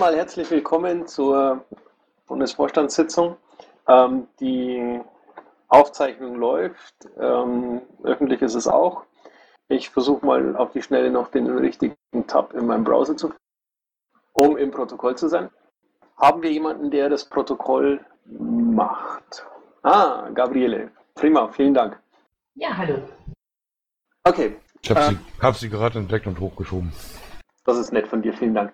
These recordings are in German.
Prima. Dann mal herzlich willkommen zur Bundesvorstandssitzung. Ähm, die Aufzeichnung läuft, ähm, öffentlich ist es auch. Ich versuche mal auf die Schnelle noch den richtigen Tab in meinem Browser zu finden, um im Protokoll zu sein. Haben wir jemanden, der das Protokoll macht? Ah, Gabriele. Prima, vielen Dank. Ja, hallo. Okay. Ich habe äh, sie, hab sie gerade entdeckt und hochgeschoben. Das ist nett von dir, vielen Dank.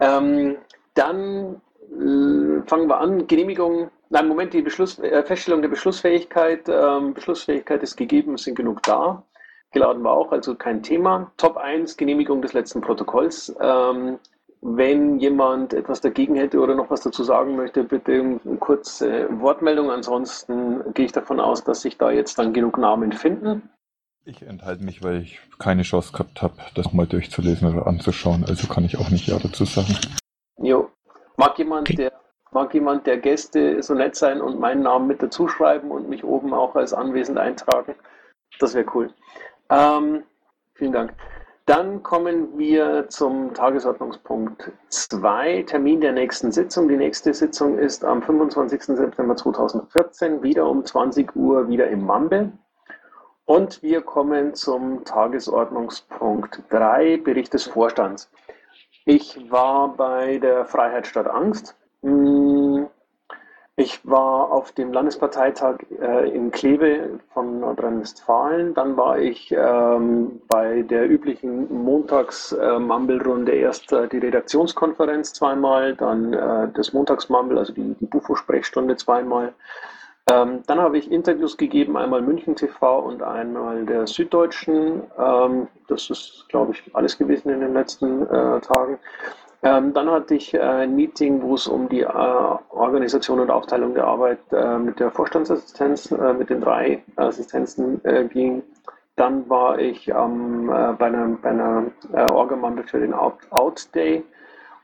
Ähm, dann äh, fangen wir an. Genehmigung, nein, Moment, die Beschluss, äh, Feststellung der Beschlussfähigkeit. Ähm, Beschlussfähigkeit ist gegeben, es sind genug da. Geladen war auch, also kein Thema. Top 1, Genehmigung des letzten Protokolls. Ähm, wenn jemand etwas dagegen hätte oder noch was dazu sagen möchte, bitte eine kurze Wortmeldung. Ansonsten gehe ich davon aus, dass sich da jetzt dann genug Namen finden. Ich enthalte mich, weil ich keine Chance gehabt habe, das mal durchzulesen oder anzuschauen. Also kann ich auch nicht Ja dazu sagen. Jo. Mag jemand, okay. der, mag jemand der Gäste so nett sein und meinen Namen mit dazu schreiben und mich oben auch als anwesend eintragen? Das wäre cool. Ähm, vielen Dank. Dann kommen wir zum Tagesordnungspunkt 2, Termin der nächsten Sitzung. Die nächste Sitzung ist am 25. September 2014, wieder um 20 Uhr, wieder im Mambe. Und wir kommen zum Tagesordnungspunkt 3, Bericht des Vorstands. Ich war bei der Freiheit statt Angst. Hm, ich war auf dem Landesparteitag äh, in Kleve von Nordrhein-Westfalen. Dann war ich ähm, bei der üblichen Montags-Mumble-Runde äh, erst äh, die Redaktionskonferenz zweimal, dann das Montags-Mumble, also die, die Bufo-Sprechstunde zweimal. Ähm, dann habe ich Interviews gegeben, einmal München TV und einmal der Süddeutschen. Ähm, das ist, glaube ich, alles gewesen in den letzten äh, Tagen. Ähm, dann hatte ich äh, ein Meeting, wo es um die äh, Organisation und Aufteilung der Arbeit äh, mit der Vorstandsassistenz, äh, mit den drei Assistenzen ging. Dann war ich bei einer, bei einer Orgamantel für den Out, Out Day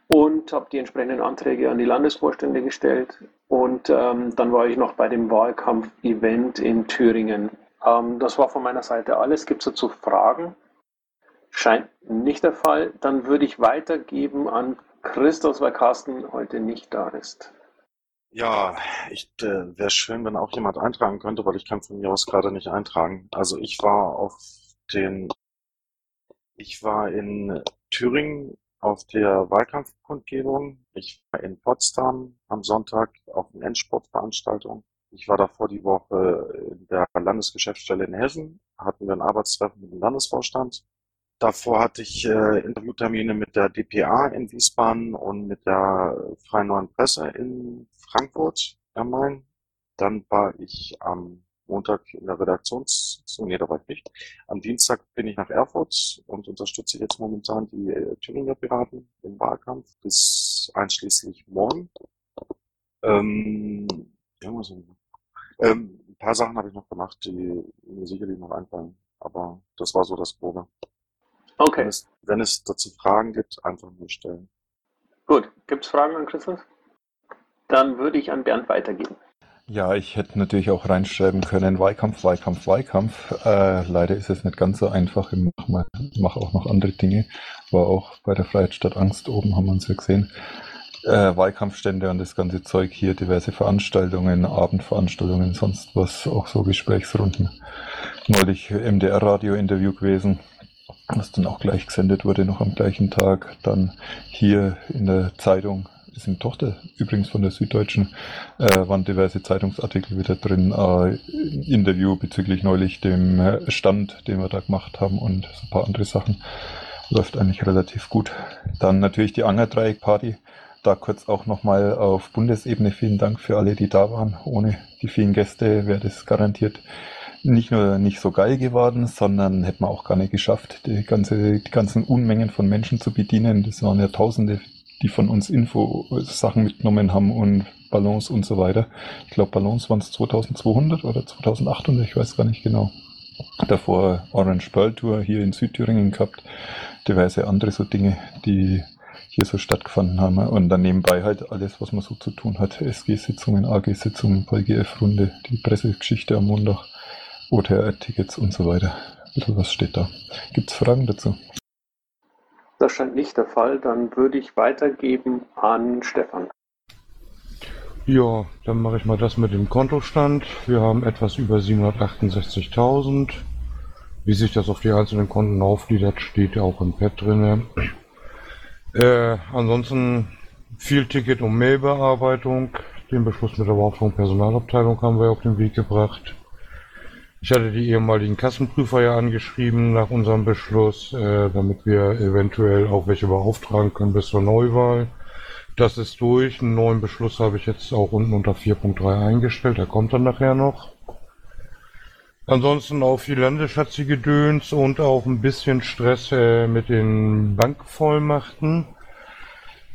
und habe die entsprechenden Anträge an die Landesvorstände gestellt. Und ähm, dann war ich noch bei dem Wahlkampf-Event in Thüringen. Ähm, das war von meiner Seite alles. Gibt es dazu Fragen? Scheint nicht der Fall. Dann würde ich weitergeben an Christos, weil Carsten heute nicht da ist. Ja, ich äh, wäre schön, wenn auch jemand eintragen könnte, weil ich kann von mir aus gerade nicht eintragen. Also ich war auf den, ich war in Thüringen auf der Wahlkampfkundgebung. Ich war in Potsdam am Sonntag auf einer Endsportveranstaltung. Ich war davor die Woche in der Landesgeschäftsstelle in Hessen, hatten wir ein Arbeitstreffen mit dem Landesvorstand. Davor hatte ich äh, Interviewtermine mit der dpa in Wiesbaden und mit der Freien Neuen Presse in Frankfurt am Main. Dann war ich am Montag in der Redaktionssitzung, nee, da war ich nicht. Am Dienstag bin ich nach Erfurt und unterstütze jetzt momentan die äh, Thüringer Piraten im Wahlkampf bis einschließlich morgen. Ähm, ähm, ein paar Sachen habe ich noch gemacht, die mir sicherlich noch einfallen, aber das war so das Grobe. Okay. Wenn es, wenn es dazu Fragen gibt, einfach nur stellen. Gut, gibt es Fragen an Christoph? Dann würde ich an Bernd weitergeben. Ja, ich hätte natürlich auch reinschreiben können, Wahlkampf, Wahlkampf, Wahlkampf. Äh, leider ist es nicht ganz so einfach. Ich mache mach auch noch andere Dinge. War auch bei der Freiheit statt Angst oben, haben wir uns ja gesehen. Äh, Wahlkampfstände und das ganze Zeug hier, diverse Veranstaltungen, Abendveranstaltungen, sonst was, auch so Gesprächsrunden. Neulich MDR-Radio-Interview gewesen was dann auch gleich gesendet wurde, noch am gleichen Tag. Dann hier in der Zeitung, ist eine Tochter übrigens von der Süddeutschen, äh, waren diverse Zeitungsartikel wieder drin, äh, Interview bezüglich neulich dem äh, Stand, den wir da gemacht haben und so ein paar andere Sachen. Läuft eigentlich relativ gut. Dann natürlich die Angerdreieck-Party. Da kurz auch nochmal auf Bundesebene vielen Dank für alle, die da waren. Ohne die vielen Gäste wäre das garantiert nicht nur nicht so geil geworden, sondern hätte man auch gar nicht geschafft, die, ganze, die ganzen Unmengen von Menschen zu bedienen. Das waren ja Tausende, die von uns Info-Sachen mitgenommen haben und Ballons und so weiter. Ich glaube, Ballons waren es 2200 oder 2800, ich weiß gar nicht genau. Davor Orange Pearl Tour hier in Südthüringen gehabt, diverse andere so Dinge, die hier so stattgefunden haben. Und dann nebenbei halt alles, was man so zu tun hat. SG-Sitzungen, AG-Sitzungen, VGF-Runde, die Pressegeschichte am Montag. OTR-Tickets und so weiter. Bisschen was steht da. Gibt es Fragen dazu? Das scheint nicht der Fall. Dann würde ich weitergeben an Stefan. Ja, dann mache ich mal das mit dem Kontostand. Wir haben etwas über 768.000. Wie sich das auf die einzelnen Konten aufgliedert, steht ja auch im Pad drin. Äh, ansonsten viel Ticket- und Mailbearbeitung. Den Beschluss mit der Beauftragung Personalabteilung haben wir auf den Weg gebracht. Ich hatte die ehemaligen Kassenprüfer ja angeschrieben nach unserem Beschluss, äh, damit wir eventuell auch welche beauftragen können bis zur Neuwahl. Das ist durch. Einen neuen Beschluss habe ich jetzt auch unten unter 4.3 eingestellt. Der kommt dann nachher noch. Ansonsten auch viel Landesschatzi-Gedöns und auch ein bisschen Stress äh, mit den Bankvollmachten.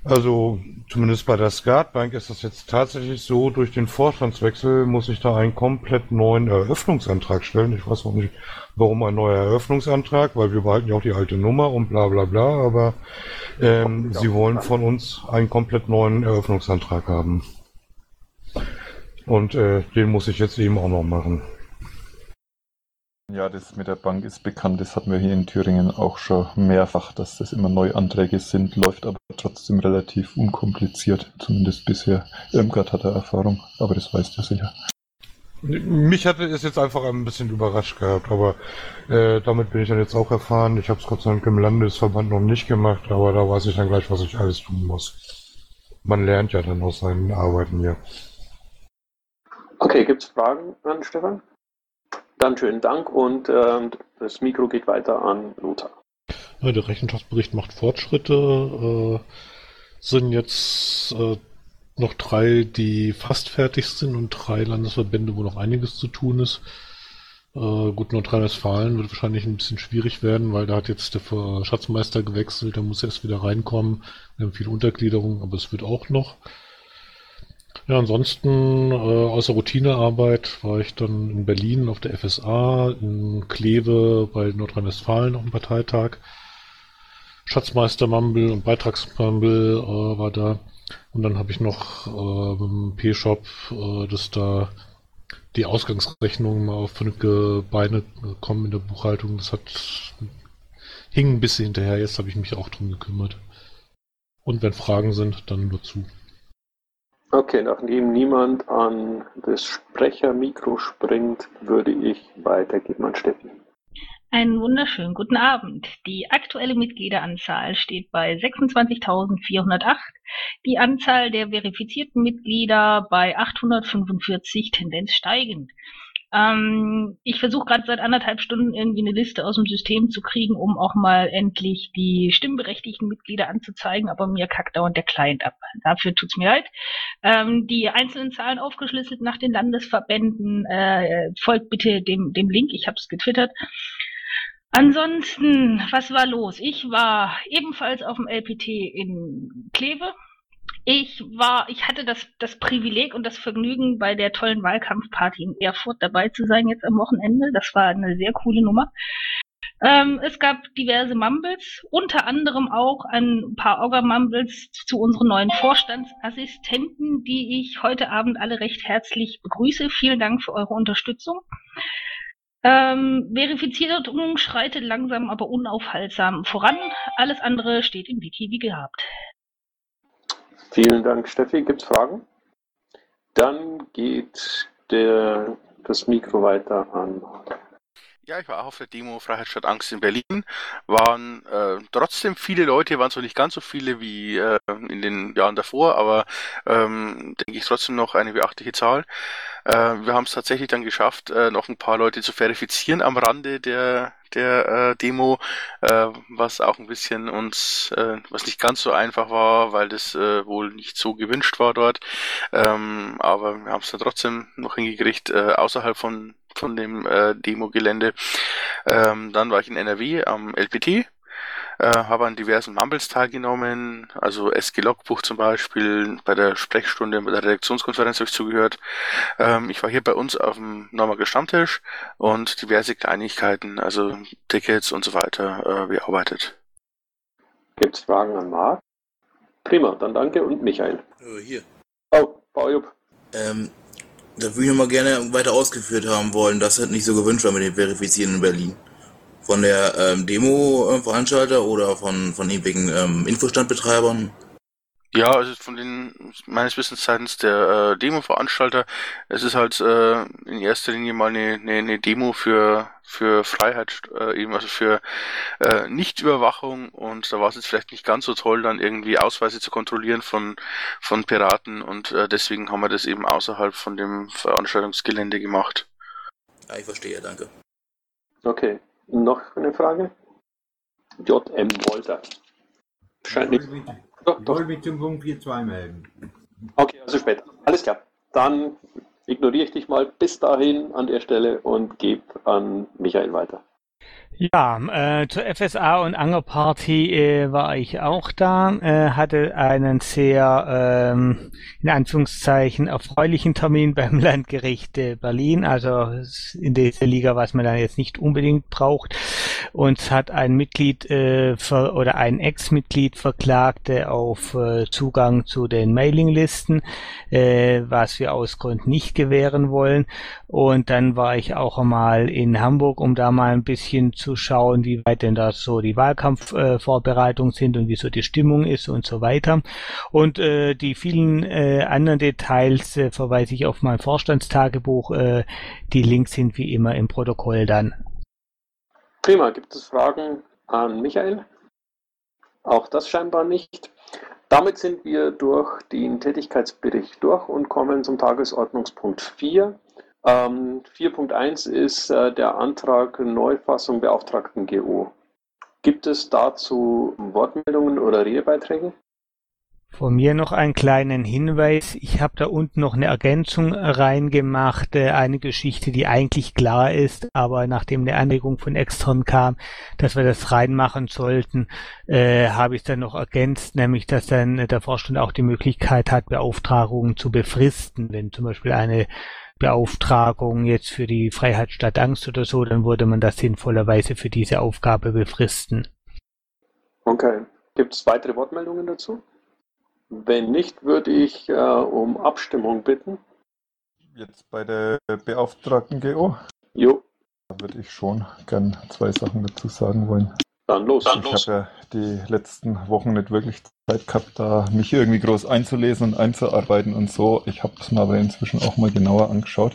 Also zumindest bei der Skatbank ist das jetzt tatsächlich so, durch den Vorstandswechsel muss ich da einen komplett neuen Eröffnungsantrag stellen. Ich weiß auch nicht, warum ein neuer Eröffnungsantrag, weil wir behalten ja auch die alte Nummer und bla bla bla, aber ähm, sie wollen von uns einen komplett neuen Eröffnungsantrag haben. Und äh, den muss ich jetzt eben auch noch machen. Ja, das mit der Bank ist bekannt. Das hatten wir hier in Thüringen auch schon mehrfach, dass das immer Neuanträge sind, läuft aber trotzdem relativ unkompliziert, zumindest bisher. Irmgard hat er Erfahrung, aber das weißt du sicher. Mich hatte es jetzt einfach ein bisschen überrascht gehabt, aber äh, damit bin ich dann jetzt auch erfahren. Ich habe es Gott sei Dank im Landesverband noch nicht gemacht, aber da weiß ich dann gleich, was ich alles tun muss. Man lernt ja dann aus seinen Arbeiten hier. Okay, gibt es Fragen an Stefan? Dann schönen Dank und äh, das Mikro geht weiter an Lothar. Ja, der Rechenschaftsbericht macht Fortschritte. Äh, sind jetzt äh, noch drei, die fast fertig sind und drei Landesverbände, wo noch einiges zu tun ist. Äh, gut, Nordrhein-Westfalen wird wahrscheinlich ein bisschen schwierig werden, weil da hat jetzt der Schatzmeister gewechselt, da muss erst wieder reinkommen. Wir haben viele Untergliederungen, aber es wird auch noch. Ja, ansonsten, äh, außer Routinearbeit war ich dann in Berlin auf der FSA, in Kleve bei Nordrhein-Westfalen auf dem Parteitag. Schatzmeister Mumble und Beitragsmumble äh, war da. Und dann habe ich noch äh, im P-Shop, äh, dass da die Ausgangsrechnung mal auf vernünftige Beine kommen in der Buchhaltung. Das hat hing ein bisschen hinterher. Jetzt habe ich mich auch drum gekümmert. Und wenn Fragen sind, dann nur zu. Okay, nachdem niemand an das Sprechermikro springt, würde ich weitergeben an Steffi. Einen wunderschönen guten Abend. Die aktuelle Mitgliederanzahl steht bei 26.408, die Anzahl der verifizierten Mitglieder bei 845, Tendenz steigend. Ähm, ich versuche gerade seit anderthalb Stunden irgendwie eine Liste aus dem System zu kriegen, um auch mal endlich die stimmberechtigten Mitglieder anzuzeigen, aber mir kackt dauernd der Client ab. Dafür tut's mir leid. Ähm, die einzelnen Zahlen aufgeschlüsselt nach den Landesverbänden. Äh, folgt bitte dem, dem Link, ich habe es getwittert. Ansonsten, was war los? Ich war ebenfalls auf dem LPT in Kleve ich war, ich hatte das, das Privileg und das Vergnügen, bei der tollen Wahlkampfparty in Erfurt dabei zu sein jetzt am Wochenende. Das war eine sehr coole Nummer. Ähm, es gab diverse Mumbles, unter anderem auch ein paar Orga-Mumbles zu unseren neuen Vorstandsassistenten, die ich heute Abend alle recht herzlich begrüße. Vielen Dank für eure Unterstützung. Ähm, Verifizierung schreitet langsam, aber unaufhaltsam voran. Alles andere steht im Wiki wie gehabt. Vielen Dank, Steffi. Gibt es Fragen? Dann geht der, das Mikro weiter an ja, ich war auch auf der Demo Freiheit statt Angst in Berlin. Waren äh, trotzdem viele Leute, waren zwar nicht ganz so viele wie äh, in den Jahren davor, aber ähm, denke ich trotzdem noch eine beachtliche Zahl. Äh, wir haben es tatsächlich dann geschafft, äh, noch ein paar Leute zu verifizieren am Rande der der äh, Demo, äh, was auch ein bisschen uns, äh, was nicht ganz so einfach war, weil das äh, wohl nicht so gewünscht war dort. Ähm, aber wir haben es dann trotzdem noch hingekriegt, äh, außerhalb von von dem äh, Demo-Gelände. Ähm, dann war ich in NRW am LPT, äh, habe an diversen Mumbles teilgenommen, also SG Logbuch zum Beispiel, bei der Sprechstunde, bei der Redaktionskonferenz habe ich zugehört. Ähm, ich war hier bei uns auf dem Normager Stammtisch und diverse Kleinigkeiten, also Tickets und so weiter äh, bearbeitet. Gibt es Fragen an Marc? Prima, dann danke und Michael. Äh, hier. Oh, Baujup. Ähm, da würde ich nochmal gerne weiter ausgeführt haben wollen, das nicht so gewünscht war mit dem Verifizieren in Berlin. von der ähm, Demo-Veranstalter oder von, von irgendwelchen ähm, Infostandbetreibern? Ja, also von den, meines Wissens seitens der äh, Demo-Veranstalter, es ist halt äh, in erster Linie mal eine, eine, eine Demo für, für Freiheit, äh, eben also für äh, Nichtüberwachung und da war es jetzt vielleicht nicht ganz so toll, dann irgendwie Ausweise zu kontrollieren von, von Piraten und äh, deswegen haben wir das eben außerhalb von dem Veranstaltungsgelände gemacht. Ja, ich verstehe, danke. Okay, noch eine Frage? JM Wolter. Scheint nicht. Doch, Ich doch. wollte mich zum Punkt 4.2 melden. Okay, also später. Alles klar. Dann ignoriere ich dich mal bis dahin an der Stelle und gebe an Michael weiter. Ja, äh, zur FSA und Angerparty äh, war ich auch da, äh, hatte einen sehr, ähm, in Anführungszeichen, erfreulichen Termin beim Landgericht äh, Berlin, also in dieser Liga, was man dann jetzt nicht unbedingt braucht. Uns hat ein Mitglied äh, ver oder ein Ex-Mitglied verklagt äh, auf äh, Zugang zu den Mailinglisten, äh, was wir aus Grund nicht gewähren wollen. Und dann war ich auch einmal in Hamburg, um da mal ein bisschen zu schauen, wie weit denn da so die Wahlkampfvorbereitungen äh, sind und wie so die Stimmung ist und so weiter. Und äh, die vielen äh, anderen Details äh, verweise ich auf mein Vorstandstagebuch. Äh, die Links sind wie immer im Protokoll dann. Prima, gibt es Fragen an Michael? Auch das scheinbar nicht. Damit sind wir durch den Tätigkeitsbericht durch und kommen zum Tagesordnungspunkt 4. Ähm, 4.1 ist äh, der Antrag Neufassung Beauftragten GO. Gibt es dazu Wortmeldungen oder Redebeiträge? Von mir noch einen kleinen Hinweis. Ich habe da unten noch eine Ergänzung reingemacht, äh, eine Geschichte, die eigentlich klar ist, aber nachdem eine Anregung von extern kam, dass wir das reinmachen sollten, äh, habe ich dann noch ergänzt, nämlich dass dann der Vorstand auch die Möglichkeit hat, Beauftragungen zu befristen. Wenn zum Beispiel eine Beauftragung jetzt für die Freiheit statt Angst oder so, dann würde man das sinnvollerweise für diese Aufgabe befristen. Okay. Gibt es weitere Wortmeldungen dazu? Wenn nicht, würde ich äh, um Abstimmung bitten. Jetzt bei der Beauftragten GO, Jo, da würde ich schon gern zwei Sachen dazu sagen wollen. Dann los. ich habe ja die letzten Wochen nicht wirklich Zeit gehabt, da mich irgendwie groß einzulesen und einzuarbeiten und so. Ich habe es mir aber inzwischen auch mal genauer angeschaut.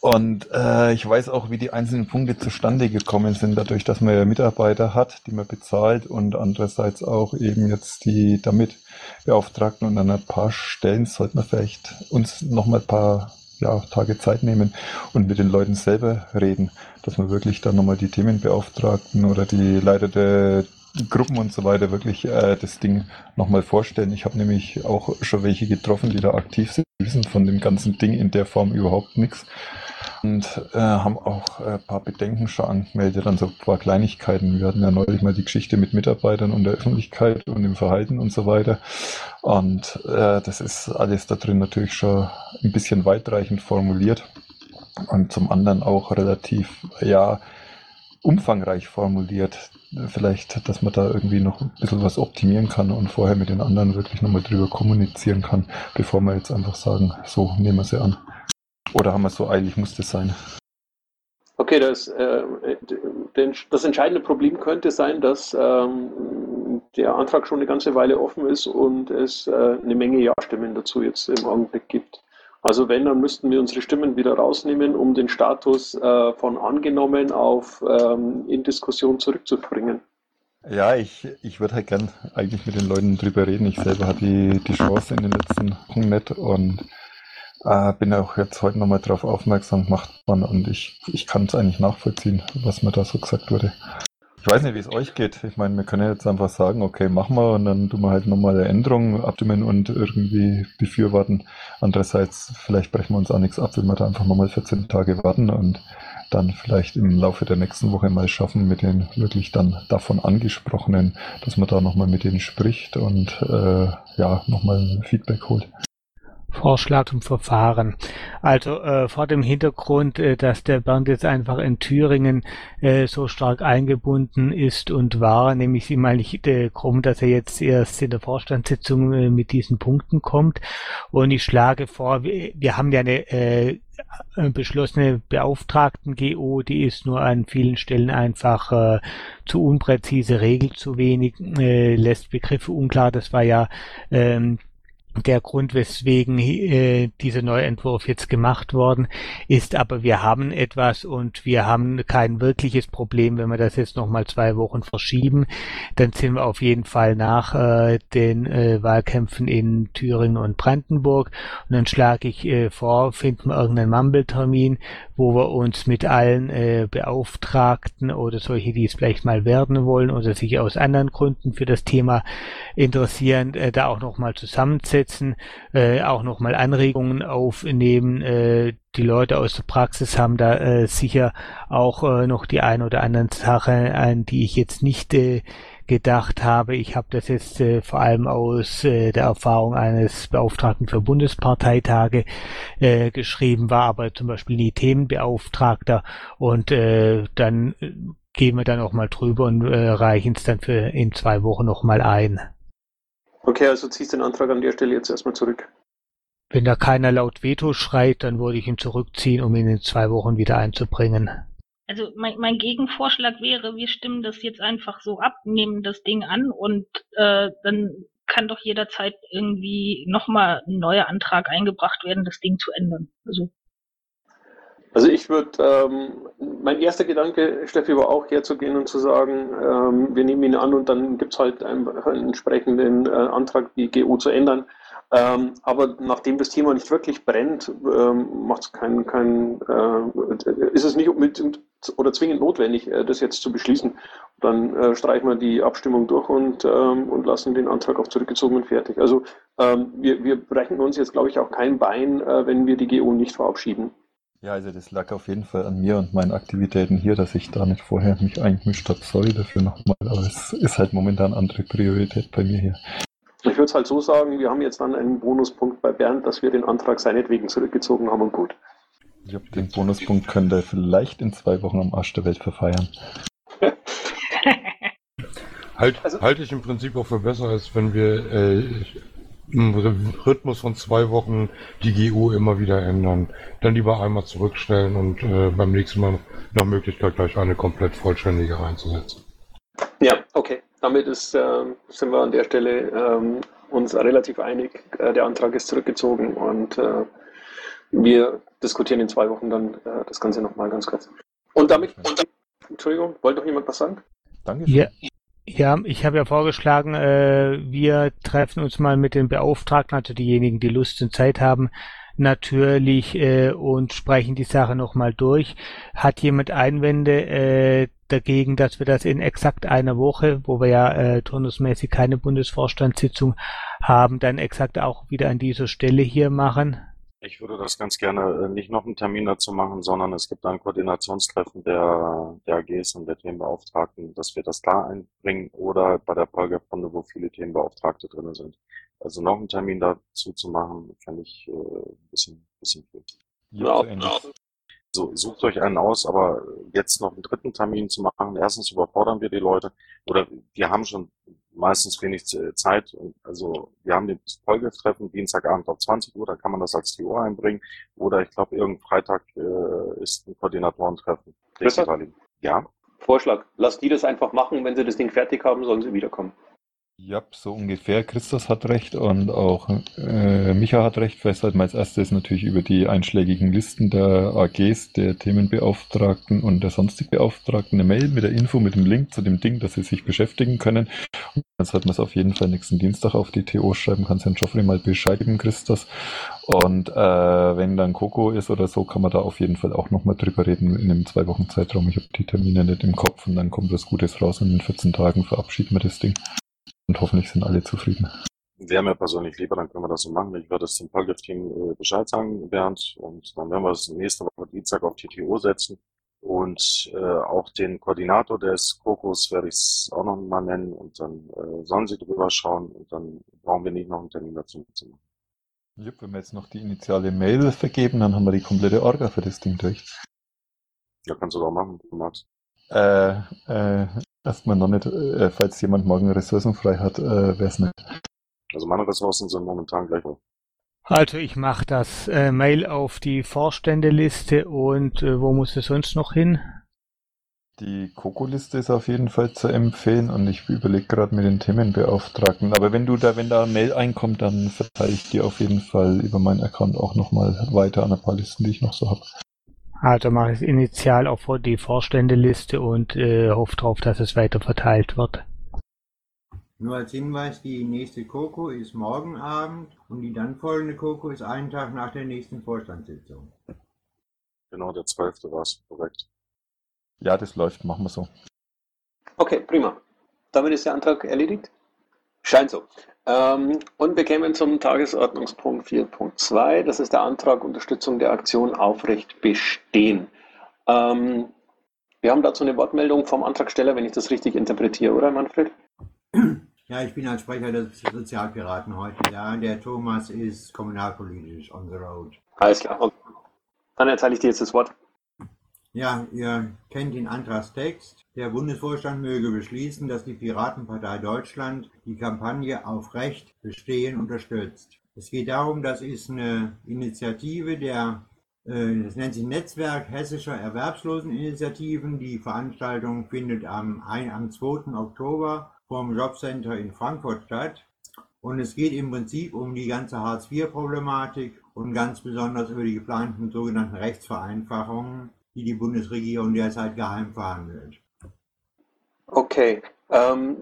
Und äh, ich weiß auch, wie die einzelnen Punkte zustande gekommen sind, dadurch, dass man ja Mitarbeiter hat, die man bezahlt und andererseits auch eben jetzt die damit Beauftragten und an ein paar Stellen sollten wir vielleicht uns noch mal ein paar ja, Tage Zeit nehmen und mit den Leuten selber reden, dass wir wirklich dann nochmal die Themenbeauftragten oder die Leiter der Gruppen und so weiter wirklich äh, das Ding nochmal vorstellen. Ich habe nämlich auch schon welche getroffen, die da aktiv sind, wissen von dem ganzen Ding in der Form überhaupt nichts und äh, haben auch äh, ein paar Bedenken schon angemeldet an so ein paar Kleinigkeiten. Wir hatten ja neulich mal die Geschichte mit Mitarbeitern und der Öffentlichkeit und dem Verhalten und so weiter. Und äh, das ist alles da drin natürlich schon ein bisschen weitreichend formuliert und zum anderen auch relativ, ja, umfangreich formuliert. Vielleicht, dass man da irgendwie noch ein bisschen was optimieren kann und vorher mit den anderen wirklich nochmal drüber kommunizieren kann, bevor wir jetzt einfach sagen, so nehmen wir sie an. Oder haben wir so eilig, muss das sein? Okay, das, äh, das entscheidende Problem könnte sein, dass ähm, der Antrag schon eine ganze Weile offen ist und es äh, eine Menge Ja-Stimmen dazu jetzt im Augenblick gibt. Also wenn, dann müssten wir unsere Stimmen wieder rausnehmen, um den Status äh, von angenommen auf ähm, in Diskussion zurückzubringen. Ja, ich, ich würde halt gern eigentlich mit den Leuten drüber reden. Ich selber hatte die, die Chance in den letzten Wochen nicht und äh, bin auch jetzt heute nochmal darauf aufmerksam gemacht worden und ich, ich kann es eigentlich nachvollziehen, was mir da so gesagt wurde. Ich weiß nicht, wie es euch geht. Ich meine, wir können jetzt einfach sagen, okay, machen wir und dann tun wir halt nochmal eine Änderung abstimmen und irgendwie befürworten. Andererseits, vielleicht brechen wir uns auch nichts ab, wenn wir da einfach nochmal 14 Tage warten und dann vielleicht im Laufe der nächsten Woche mal schaffen, mit den wirklich dann davon angesprochenen, dass man da nochmal mit denen spricht und äh, ja, nochmal Feedback holt. Vorschlag zum Verfahren. Also äh, vor dem Hintergrund, äh, dass der Bernd jetzt einfach in Thüringen äh, so stark eingebunden ist und war, nehme ich ihm mal nicht äh, krumm, dass er jetzt erst in der Vorstandssitzung äh, mit diesen Punkten kommt. Und ich schlage vor, wir, wir haben ja eine äh, äh, beschlossene Beauftragten-GO, die ist nur an vielen Stellen einfach äh, zu unpräzise, regelt zu wenig, äh, lässt Begriffe unklar. Das war ja ähm, der Grund, weswegen äh, dieser Neuentwurf jetzt gemacht worden ist. Aber wir haben etwas und wir haben kein wirkliches Problem, wenn wir das jetzt nochmal zwei Wochen verschieben. Dann sind wir auf jeden Fall nach äh, den äh, Wahlkämpfen in Thüringen und Brandenburg. Und dann schlage ich äh, vor, finden wir irgendeinen Mumble-Termin, wo wir uns mit allen äh, Beauftragten oder solche, die es vielleicht mal werden wollen oder sich aus anderen Gründen für das Thema interessieren, äh, da auch nochmal zusammensetzen, äh, auch nochmal Anregungen aufnehmen. Äh, die Leute aus der Praxis haben da äh, sicher auch äh, noch die ein oder anderen Sachen, an die ich jetzt nicht äh, gedacht habe. Ich habe das jetzt äh, vor allem aus äh, der Erfahrung eines Beauftragten für Bundesparteitage äh, geschrieben, war aber zum Beispiel nie Themenbeauftragter und äh, dann äh, gehen wir dann auch mal drüber und äh, reichen es dann für in zwei Wochen noch mal ein. Okay, also ziehst den Antrag an der Stelle jetzt erstmal zurück. Wenn da keiner laut Veto schreit, dann würde ich ihn zurückziehen, um ihn in zwei Wochen wieder einzubringen. Also mein, mein Gegenvorschlag wäre, wir stimmen das jetzt einfach so ab, nehmen das Ding an und äh, dann kann doch jederzeit irgendwie nochmal ein neuer Antrag eingebracht werden, das Ding zu ändern. Also Also ich würde, ähm, mein erster Gedanke, Steffi, war auch herzugehen und zu sagen, ähm, wir nehmen ihn an und dann gibt es halt einen, einen entsprechenden äh, Antrag, die GO zu ändern. Ähm, aber nachdem das Thema nicht wirklich brennt, ähm, macht kein, kein äh, ist es nicht unbedingt oder zwingend notwendig, äh, das jetzt zu beschließen. Dann äh, streichen wir die Abstimmung durch und, ähm, und lassen den Antrag auch zurückgezogen und fertig. Also ähm, wir, wir brechen uns jetzt, glaube ich, auch kein Bein, äh, wenn wir die GO nicht verabschieden. Ja, also das lag auf jeden Fall an mir und meinen Aktivitäten hier, dass ich da nicht vorher mich eingemischt habe. Sorry dafür nochmal, aber es ist halt momentan andere Priorität bei mir hier. Ich würde es halt so sagen, wir haben jetzt dann einen Bonuspunkt bei Bernd, dass wir den Antrag seinetwegen zurückgezogen haben und gut. Ich glaube, den Bonuspunkt könnt ihr vielleicht in zwei Wochen am Arsch der Welt verfeiern. Halt, Also- halte ich im Prinzip auch für besser, als wenn wir äh, im Rhythmus von zwei Wochen die GU immer wieder ändern. Dann lieber einmal zurückstellen und äh, beim nächsten Mal nach Möglichkeit gleich eine komplett vollständige reinzusetzen. Ja, okay. Damit ist, ähm, sind wir an der Stelle ähm, uns relativ einig. Äh, der Antrag ist zurückgezogen und äh, wir diskutieren in zwei Wochen dann äh, das Ganze nochmal ganz kurz. Und damit, und Entschuldigung, wollte noch jemand was sagen? Dankeschön. Ja, ja ich habe ja vorgeschlagen, äh, wir treffen uns mal mit den Beauftragten, also diejenigen, die Lust und Zeit haben, natürlich äh, und sprechen die Sache nochmal durch. Hat jemand Einwände äh, dagegen, dass wir das in exakt einer Woche, wo wir ja äh, turnusmäßig keine Bundesvorstandssitzung haben, dann exakt auch wieder an dieser Stelle hier machen? Ich würde das ganz gerne äh, nicht noch einen Termin dazu machen, sondern es gibt ein Koordinationstreffen der, der AGs und der Themenbeauftragten, dass wir das da einbringen oder bei der Folgerunde, wo viele Themenbeauftragte drin sind. Also noch einen Termin dazu zu machen, fände ich äh, ein bisschen, bisschen viel. Ja, ähnlich. So, sucht euch einen aus, aber jetzt noch einen dritten Termin zu machen, erstens überfordern wir die Leute oder wir haben schon meistens wenig äh, Zeit. Also wir haben den Folgetreffen Dienstagabend auf 20 Uhr, da kann man das als TO einbringen. Oder ich glaube, irgendein Freitag äh, ist ein Koordinatorentreffen. Ja, Vorschlag, lasst die das einfach machen. Wenn sie das Ding fertig haben, sollen sie wiederkommen. Ja, so ungefähr. Christus hat recht und auch äh, Micha hat recht. Vielleicht sollten wir als erstes natürlich über die einschlägigen Listen der AGs, der Themenbeauftragten und der sonstig Beauftragten eine Mail mit der Info, mit dem Link zu dem Ding, dass sie sich beschäftigen können. Und dann sollten wir es auf jeden Fall nächsten Dienstag auf die TO schreiben. Kannst Herrn Joffrey mal Bescheid geben, Christus. Und äh, wenn dann Coco ist oder so, kann man da auf jeden Fall auch nochmal drüber reden in einem zwei Wochen Zeitraum. Ich habe die Termine nicht im Kopf und dann kommt was Gutes raus und in 14 Tagen verabschieden wir das Ding. Und hoffentlich sind alle zufrieden. wäre mir persönlich lieber, dann können wir das so machen. Ich würde es dem Folgeteam äh, Bescheid sagen, Bernd, und dann werden wir es nächste Woche Dienstag auf die TO setzen. Und äh, auch den Koordinator des Kokos werde ich es auch noch mal nennen und dann äh, sollen sie drüber schauen und dann brauchen wir nicht noch einen Termin dazu zu machen. Jupp, wenn wir jetzt noch die initiale Mail vergeben, dann haben wir die komplette Orga für das Ding durch. Ja, kannst du doch machen, magst. Äh, äh, erstmal noch nicht, äh, falls jemand morgen Ressourcen frei hat, äh, wäre es nicht. Also meine Ressourcen sind momentan gleich auf. Also ich mache das äh, Mail auf die Vorständeliste und äh, wo muss es sonst noch hin? Die Coco-Liste ist auf jeden Fall zu empfehlen und ich überlege gerade mit den Themenbeauftragten. Aber wenn du da, wenn da Mail einkommt, dann verteile ich dir auf jeden Fall über meinen Account auch nochmal weiter an ein paar Listen, die ich noch so habe. Also mache ich es initial auf die Vorständeliste und äh, hoffe darauf, dass es weiter verteilt wird. Nur als Hinweis, die nächste Coco ist morgen Abend und die dann folgende Coco ist einen Tag nach der nächsten Vorstandssitzung. Genau, der 12. war es, korrekt. Ja, das läuft, machen wir so. Okay, prima. Damit ist der Antrag erledigt? Scheint so. Ähm, und wir kämen zum Tagesordnungspunkt 4.2. Das ist der Antrag Unterstützung der Aktion Aufrecht bestehen. Ähm, wir haben dazu eine Wortmeldung vom Antragsteller, wenn ich das richtig interpretiere, oder Manfred? Ja, ich bin als Sprecher des Sozialpiraten heute da. Der Thomas ist kommunalpolitisch on the road. Alles klar. Okay. Dann erteile ich dir jetzt das Wort. Ja, ihr kennt den Antragstext. Der Bundesvorstand möge beschließen, dass die Piratenpartei Deutschland die Kampagne auf Recht bestehen unterstützt. Es geht darum, das ist eine Initiative der, äh, das nennt sich Netzwerk hessischer Erwerbsloseninitiativen. Die Veranstaltung findet am, am 2. Oktober vom Jobcenter in Frankfurt statt. Und es geht im Prinzip um die ganze Hartz-IV-Problematik und ganz besonders über die geplanten sogenannten Rechtsvereinfachungen die die Bundesregierung derzeit geheim verhandelt. Okay. Ähm,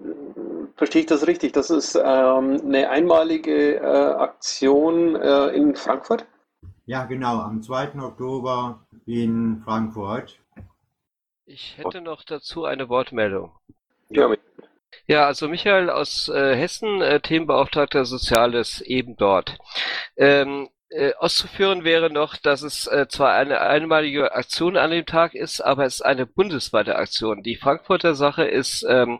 verstehe ich das richtig? Das ist ähm, eine einmalige äh, Aktion äh, in Frankfurt? Ja, genau, am 2. Oktober in Frankfurt. Ich hätte noch dazu eine Wortmeldung. Ja, ja also Michael aus äh, Hessen, äh, Themenbeauftragter Soziales, eben dort. Ähm, äh, auszuführen wäre noch, dass es äh, zwar eine einmalige Aktion an dem Tag ist, aber es ist eine bundesweite Aktion. Die Frankfurter Sache ist ähm,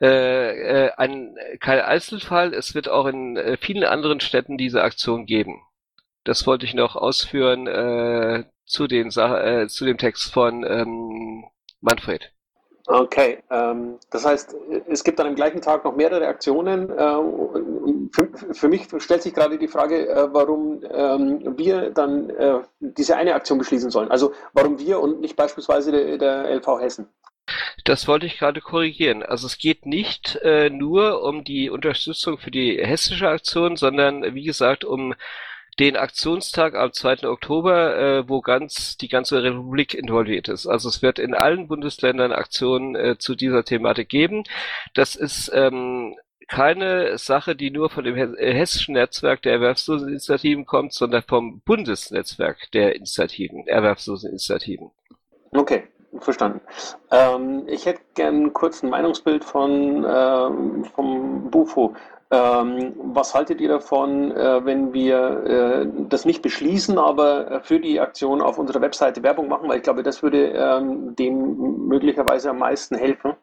äh, äh, ein, kein Einzelfall. Es wird auch in äh, vielen anderen Städten diese Aktion geben. Das wollte ich noch ausführen äh, zu, den äh, zu dem Text von ähm, Manfred. Okay, ähm, das heißt, es gibt an dem gleichen Tag noch mehrere Aktionen. Äh, für, für, mich stellt sich gerade die Frage, äh, warum ähm, wir dann äh, diese eine Aktion beschließen sollen. Also warum wir und nicht beispielsweise der, der LV Hessen. Das wollte ich gerade korrigieren. Also es geht nicht äh, nur um die Unterstützung für die hessische Aktion, sondern wie gesagt um den Aktionstag am 2. Oktober, äh, wo ganz die ganze Republik involviert ist. Also es wird in allen Bundesländern Aktionen äh, zu dieser Thematik geben. Das ist ähm, keine Sache, die nur von dem äh, hessischen Netzwerk der Erwerbsloseninitiativen kommt, sondern vom Bundesnetzwerk der Initiativen, Erwerbsloseninitiativen. Okay, verstanden. Ähm, ich hätte gern kurz ein Meinungsbild von ähm, vom Bufo. Ähm, was haltet ihr davon, äh, wenn wir äh, das nicht beschließen, aber für die Aktion auf unserer Webseite Werbung machen? Weil ich glaube, das würde ähm, dem möglicherweise am meisten helfen.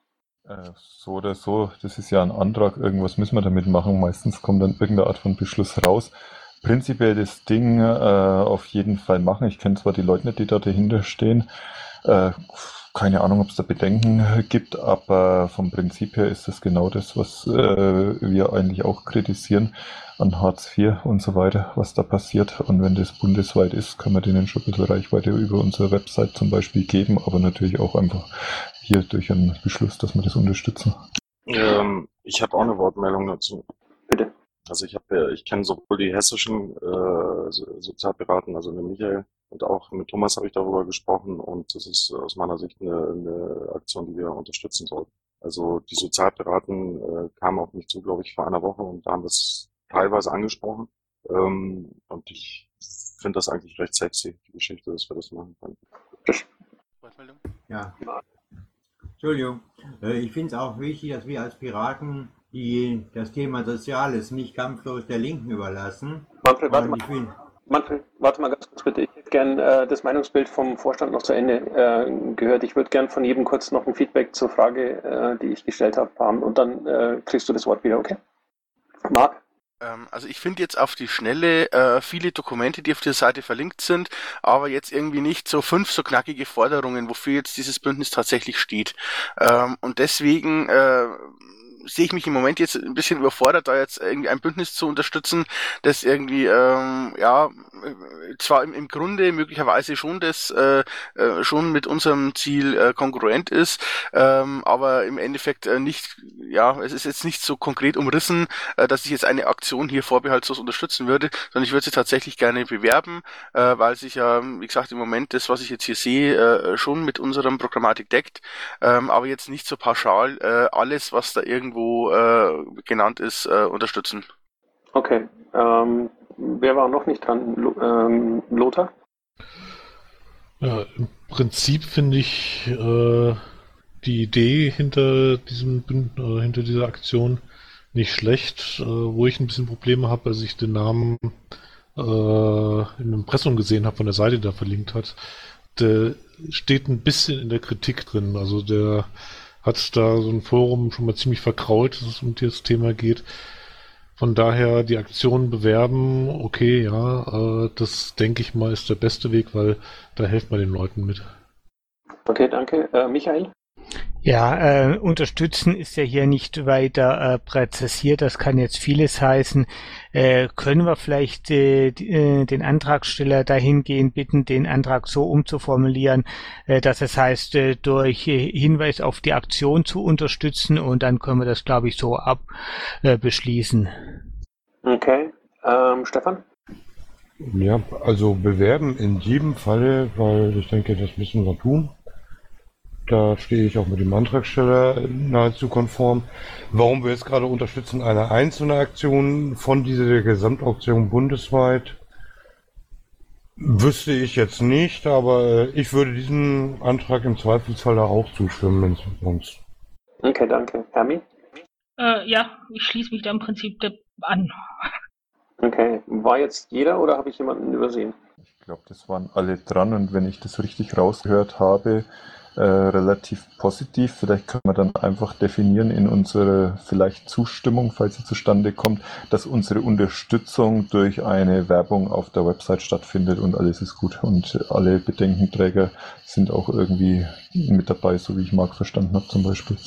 Äh, so oder so, das ist ja ein Antrag, irgendwas müssen wir damit machen. Meistens kommt dann irgendeine Art von Beschluss raus. Prinzipiell das Ding äh, auf jeden Fall machen. Ich kenne zwar die Leute nicht, die da dahinter stehen. Äh, keine Ahnung, ob es da Bedenken gibt, aber vom Prinzip her ist das genau das, was äh, wir eigentlich auch kritisieren an Hartz IV und so weiter, was da passiert. Und wenn das bundesweit ist, kann man denen schon ein bisschen Reichweite über unsere Website zum Beispiel geben, aber natürlich auch einfach hier durch einen Beschluss, dass wir das unterstützen. Ähm, ich habe auch eine Wortmeldung dazu. Bitte. Also ich habe, ich kenne sowohl die hessischen äh, Sozialpiraten, also den Michael, und auch mit Thomas habe ich darüber gesprochen und das ist aus meiner Sicht eine, eine Aktion, die wir unterstützen sollten. Also die Sozialpiraten äh, kamen auf mich zu, glaube ich, vor einer Woche und da haben das teilweise angesprochen. Ähm, und ich finde das eigentlich recht sexy, die Geschichte, dass wir das machen können. Ja. Entschuldigung. Äh, ich finde es auch wichtig, dass wir als Piraten die das Thema Soziales nicht kampflos der Linken überlassen. Manfred, warte mal. Manfred, warte mal ganz kurz bitte. Ich hätte gern äh, das Meinungsbild vom Vorstand noch zu Ende äh, gehört. Ich würde gern von jedem kurz noch ein Feedback zur Frage, äh, die ich gestellt habe, haben und dann äh, kriegst du das Wort wieder, okay? Marc? Ähm, also ich finde jetzt auf die Schnelle äh, viele Dokumente, die auf der Seite verlinkt sind, aber jetzt irgendwie nicht so fünf so knackige Forderungen, wofür jetzt dieses Bündnis tatsächlich steht. Ähm, und deswegen äh, sehe ich mich im Moment jetzt ein bisschen überfordert, da jetzt irgendwie ein Bündnis zu unterstützen, das irgendwie ähm, ja zwar im, im Grunde möglicherweise schon das äh, äh, schon mit unserem Ziel äh, kongruent ist, ähm, aber im Endeffekt äh, nicht, ja, es ist jetzt nicht so konkret umrissen, äh, dass ich jetzt eine Aktion hier vorbehaltlos unterstützen würde, sondern ich würde sie tatsächlich gerne bewerben, äh, weil sich ja, wie gesagt, im Moment das, was ich jetzt hier sehe, äh, schon mit unserem Programmatik deckt, ähm, aber jetzt nicht so pauschal äh, alles, was da irgendwo äh, genannt ist, äh, unterstützen. Okay. Ähm, wer war noch nicht dran? Lo ähm, Lothar? Ja, im Prinzip finde ich äh, die Idee hinter diesem äh, hinter dieser Aktion nicht schlecht. Äh, wo ich ein bisschen Probleme habe, als ich den Namen äh, im Impressum gesehen habe, von der Seite da verlinkt hat, der steht ein bisschen in der Kritik drin. Also der hat da so ein Forum schon mal ziemlich verkrault, dass es um das Thema geht. Von daher die Aktion bewerben, okay, ja, äh, das denke ich mal ist der beste Weg, weil da hilft man den Leuten mit. Okay, danke. Äh, Michael? Ja, äh, unterstützen ist ja hier nicht weiter äh, präzisiert. Das kann jetzt vieles heißen. Äh, können wir vielleicht äh, äh, den Antragsteller dahingehend bitten, den Antrag so umzuformulieren, äh, dass es heißt, äh, durch äh, Hinweis auf die Aktion zu unterstützen und dann können wir das, glaube ich, so ab äh, beschließen. Okay. Ähm, Stefan? Ja, also bewerben in jedem Falle, weil ich denke, das müssen wir tun. Da stehe ich auch mit dem Antragsteller nahezu konform. Warum wir jetzt gerade unterstützen eine einzelne Aktion von dieser Gesamtauktion bundesweit, wüsste ich jetzt nicht, aber äh, ich würde diesem Antrag im Zweifelsfall da auch zustimmen, wenn es uns. Okay, danke. Hermi? Äh, ja, ich schließe mich da im Prinzip an. Okay. War jetzt jeder oder habe ich jemanden übersehen? Ich glaube, das waren alle dran und wenn ich das richtig rausgehört habe, äh, relativ positiv. Vielleicht können wir dann einfach definieren in unsere vielleicht Zustimmung, falls sie zustande kommt, dass unsere Unterstützung durch eine Werbung auf der Website stattfindet und alles ist gut. Und alle Bedenkenträger sind auch irgendwie mit dabei, so wie ich Marc verstanden habe zum Beispiel.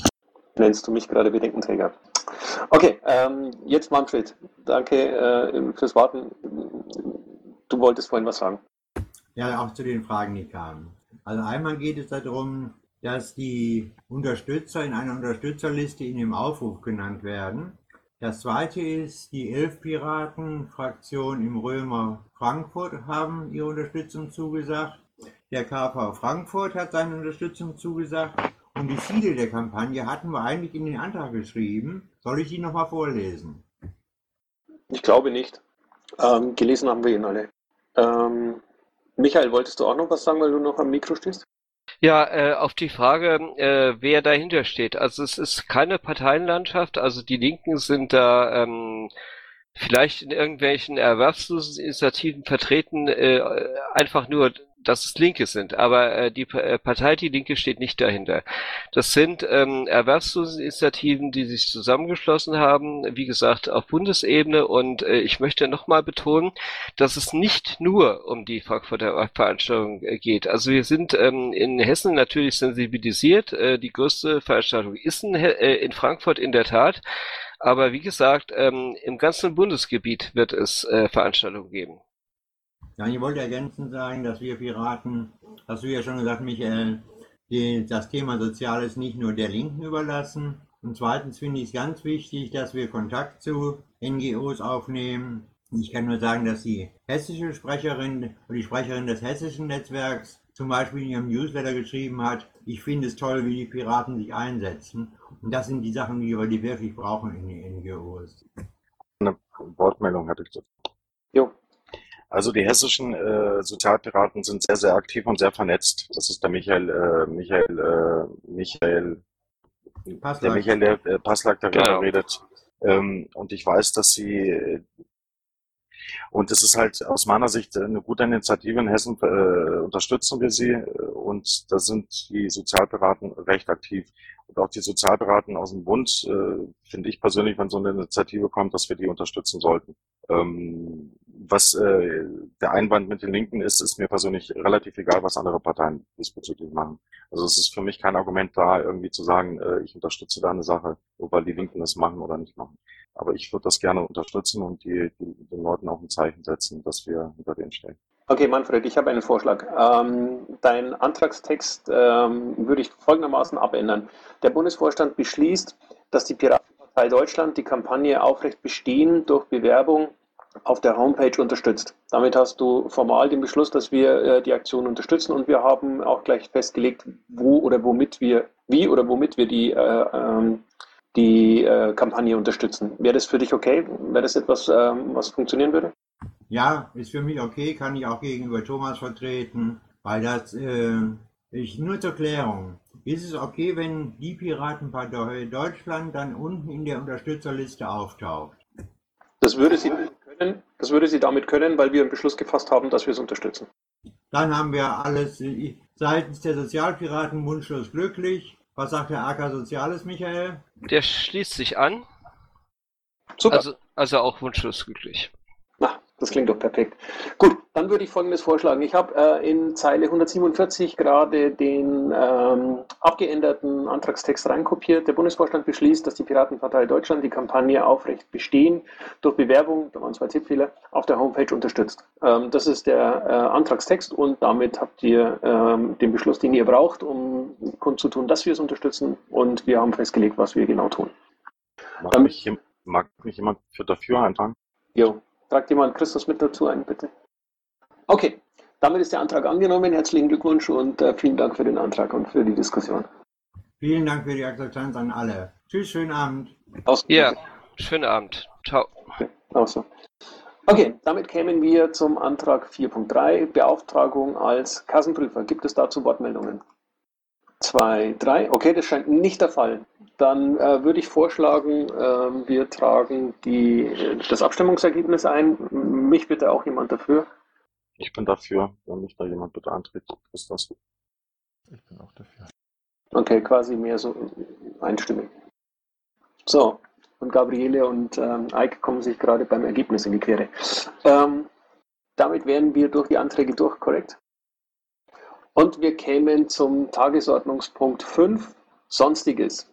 Nennst du mich gerade Bedenkenträger? Okay, ähm, jetzt Manfred. Danke äh, fürs Warten. Du wolltest vorhin was sagen. Ja, auch zu den Fragen, die kamen. Also einmal geht es darum, dass die Unterstützer in einer Unterstützerliste in dem Aufruf genannt werden. Das zweite ist, die Elf-Piraten-Fraktion im Römer Frankfurt haben ihre Unterstützung zugesagt. Der KV Frankfurt hat seine Unterstützung zugesagt. Und die Ziele der Kampagne hatten wir eigentlich in den Antrag geschrieben. Soll ich die nochmal vorlesen? Ich glaube nicht. Ähm, gelesen haben wir ihn alle. Ähm, Michael, wolltest du auch noch was sagen, weil du noch am Mikro stehst? Ja, äh, auf die Frage, äh, wer dahinter steht. Also es ist keine Parteienlandschaft, also die Linken sind da ähm, vielleicht in irgendwelchen Erwerbsloseninitiativen vertreten, äh, einfach nur dass es Linke sind, aber äh, die äh, Partei Die Linke steht nicht dahinter. Das sind ähm, Erwerbsloseninitiativen, die sich zusammengeschlossen haben, wie gesagt, auf Bundesebene und äh, ich möchte nochmal betonen, dass es nicht nur um die Frankfurter Veranstaltung äh, geht. Also wir sind ähm, in Hessen natürlich sensibilisiert, äh, die größte Veranstaltung ist in, äh, in Frankfurt in der Tat, aber wie gesagt, ähm, im ganzen Bundesgebiet wird es äh, Veranstaltungen geben. Ja, ich wollte ergänzend sagen, dass wir Piraten, hast du ja schon gesagt, Michael, die, das Thema Soziales nicht nur der Linken überlassen. Und zweitens finde ich es ganz wichtig, dass wir Kontakt zu NGOs aufnehmen. Ich kann nur sagen, dass die hessische Sprecherin oder die Sprecherin des hessischen Netzwerks zum Beispiel in ihrem Newsletter geschrieben hat, ich finde es toll, wie die Piraten sich einsetzen. Und das sind die Sachen, die wir wirklich brauchen in den NGOs. Eine Wortmeldung hatte ich dazu. Jo, also die hessischen äh, Sozialpiraten sind sehr, sehr aktiv und sehr vernetzt. Das ist der Michael, äh, Michael, äh, Michael, Passlack. der Michael der, äh, Passlack, der genau. redet. Ähm, und ich weiß, dass sie und es ist halt aus meiner Sicht eine gute Initiative in Hessen, äh, unterstützen wir sie und da sind die Sozialpiraten recht aktiv. Und auch die Sozialpiraten aus dem Bund, äh, finde ich persönlich, wenn so eine Initiative kommt, dass wir die unterstützen sollten. Ähm, was äh, der Einwand mit den Linken ist, ist mir persönlich relativ egal, was andere Parteien diesbezüglich machen. Also es ist für mich kein Argument da, irgendwie zu sagen, äh, ich unterstütze da eine Sache, nur weil die Linken das machen oder nicht machen. Aber ich würde das gerne unterstützen und die, die, den Leuten auch ein Zeichen setzen, dass wir hinter denen stehen. Okay, Manfred, ich habe einen Vorschlag. Ähm, deinen Antragstext ähm, würde ich folgendermaßen abändern. Der Bundesvorstand beschließt, dass die Piratenpartei Deutschland die Kampagne Aufrecht bestehen durch Bewerbung auf der Homepage unterstützt. Damit hast du formal den Beschluss, dass wir äh, die Aktion unterstützen und wir haben auch gleich festgelegt, wo oder womit wir, wie oder womit wir die, äh, ähm, die äh, Kampagne unterstützen. Wäre das für dich okay? Wäre das etwas, ähm, was funktionieren würde? Ja, ist für mich okay, kann ich auch gegenüber Thomas vertreten, weil das, äh, ich, nur zur Klärung, ist es okay, wenn die Piratenpartei Deutschland dann unten in der Unterstützerliste auftaucht? Das würde sie können, das würde sie damit können, weil wir einen Beschluss gefasst haben, dass wir es unterstützen. Dann haben wir alles seitens der Sozialpiraten wunschlos glücklich. Was sagt der AK Soziales, Michael? Der schließt sich an. Super. Also, also auch wunschlos glücklich. Das klingt doch perfekt. Gut, dann würde ich Folgendes vorschlagen. Ich habe äh, in Zeile 147 gerade den ähm, abgeänderten Antragstext reinkopiert. Der Bundesvorstand beschließt, dass die Piratenpartei Deutschland die Kampagne Aufrecht bestehen durch Bewerbung, da waren zwei Tippfehler, auf der Homepage unterstützt. Ähm, das ist der äh, Antragstext und damit habt ihr ähm, den Beschluss, den ihr braucht, um kundzutun, dass wir es unterstützen und wir haben festgelegt, was wir genau tun. Mag, mich, mag mich jemand für dafür eintragen? Jo, Tragt jemand Christus mit dazu ein, bitte. Okay, damit ist der Antrag angenommen. Herzlichen Glückwunsch und äh, vielen Dank für den Antrag und für die Diskussion. Vielen Dank für die Akzeptanz an alle. Tschüss, schönen Abend. Aus Ja, schönen Abend. Ciao. Auch so. Okay, damit kämen wir zum Antrag 4.3, Beauftragung als Kassenprüfer. Gibt es dazu Wortmeldungen? Zwei, drei. Okay, das scheint nicht der Fall. Dann äh, würde ich vorschlagen, äh, wir tragen die, das Abstimmungsergebnis ein. Mich bitte auch jemand dafür. Ich bin dafür, wenn mich da jemand bitte antritt. Ist das gut? Ich bin auch dafür. Okay, quasi mehr so einstimmig. So, und Gabriele und ähm, Eike kommen sich gerade beim Ergebnis in die Quere. Ähm, damit wären wir durch die Anträge durch, korrekt? Und wir kämen zum Tagesordnungspunkt 5, Sonstiges.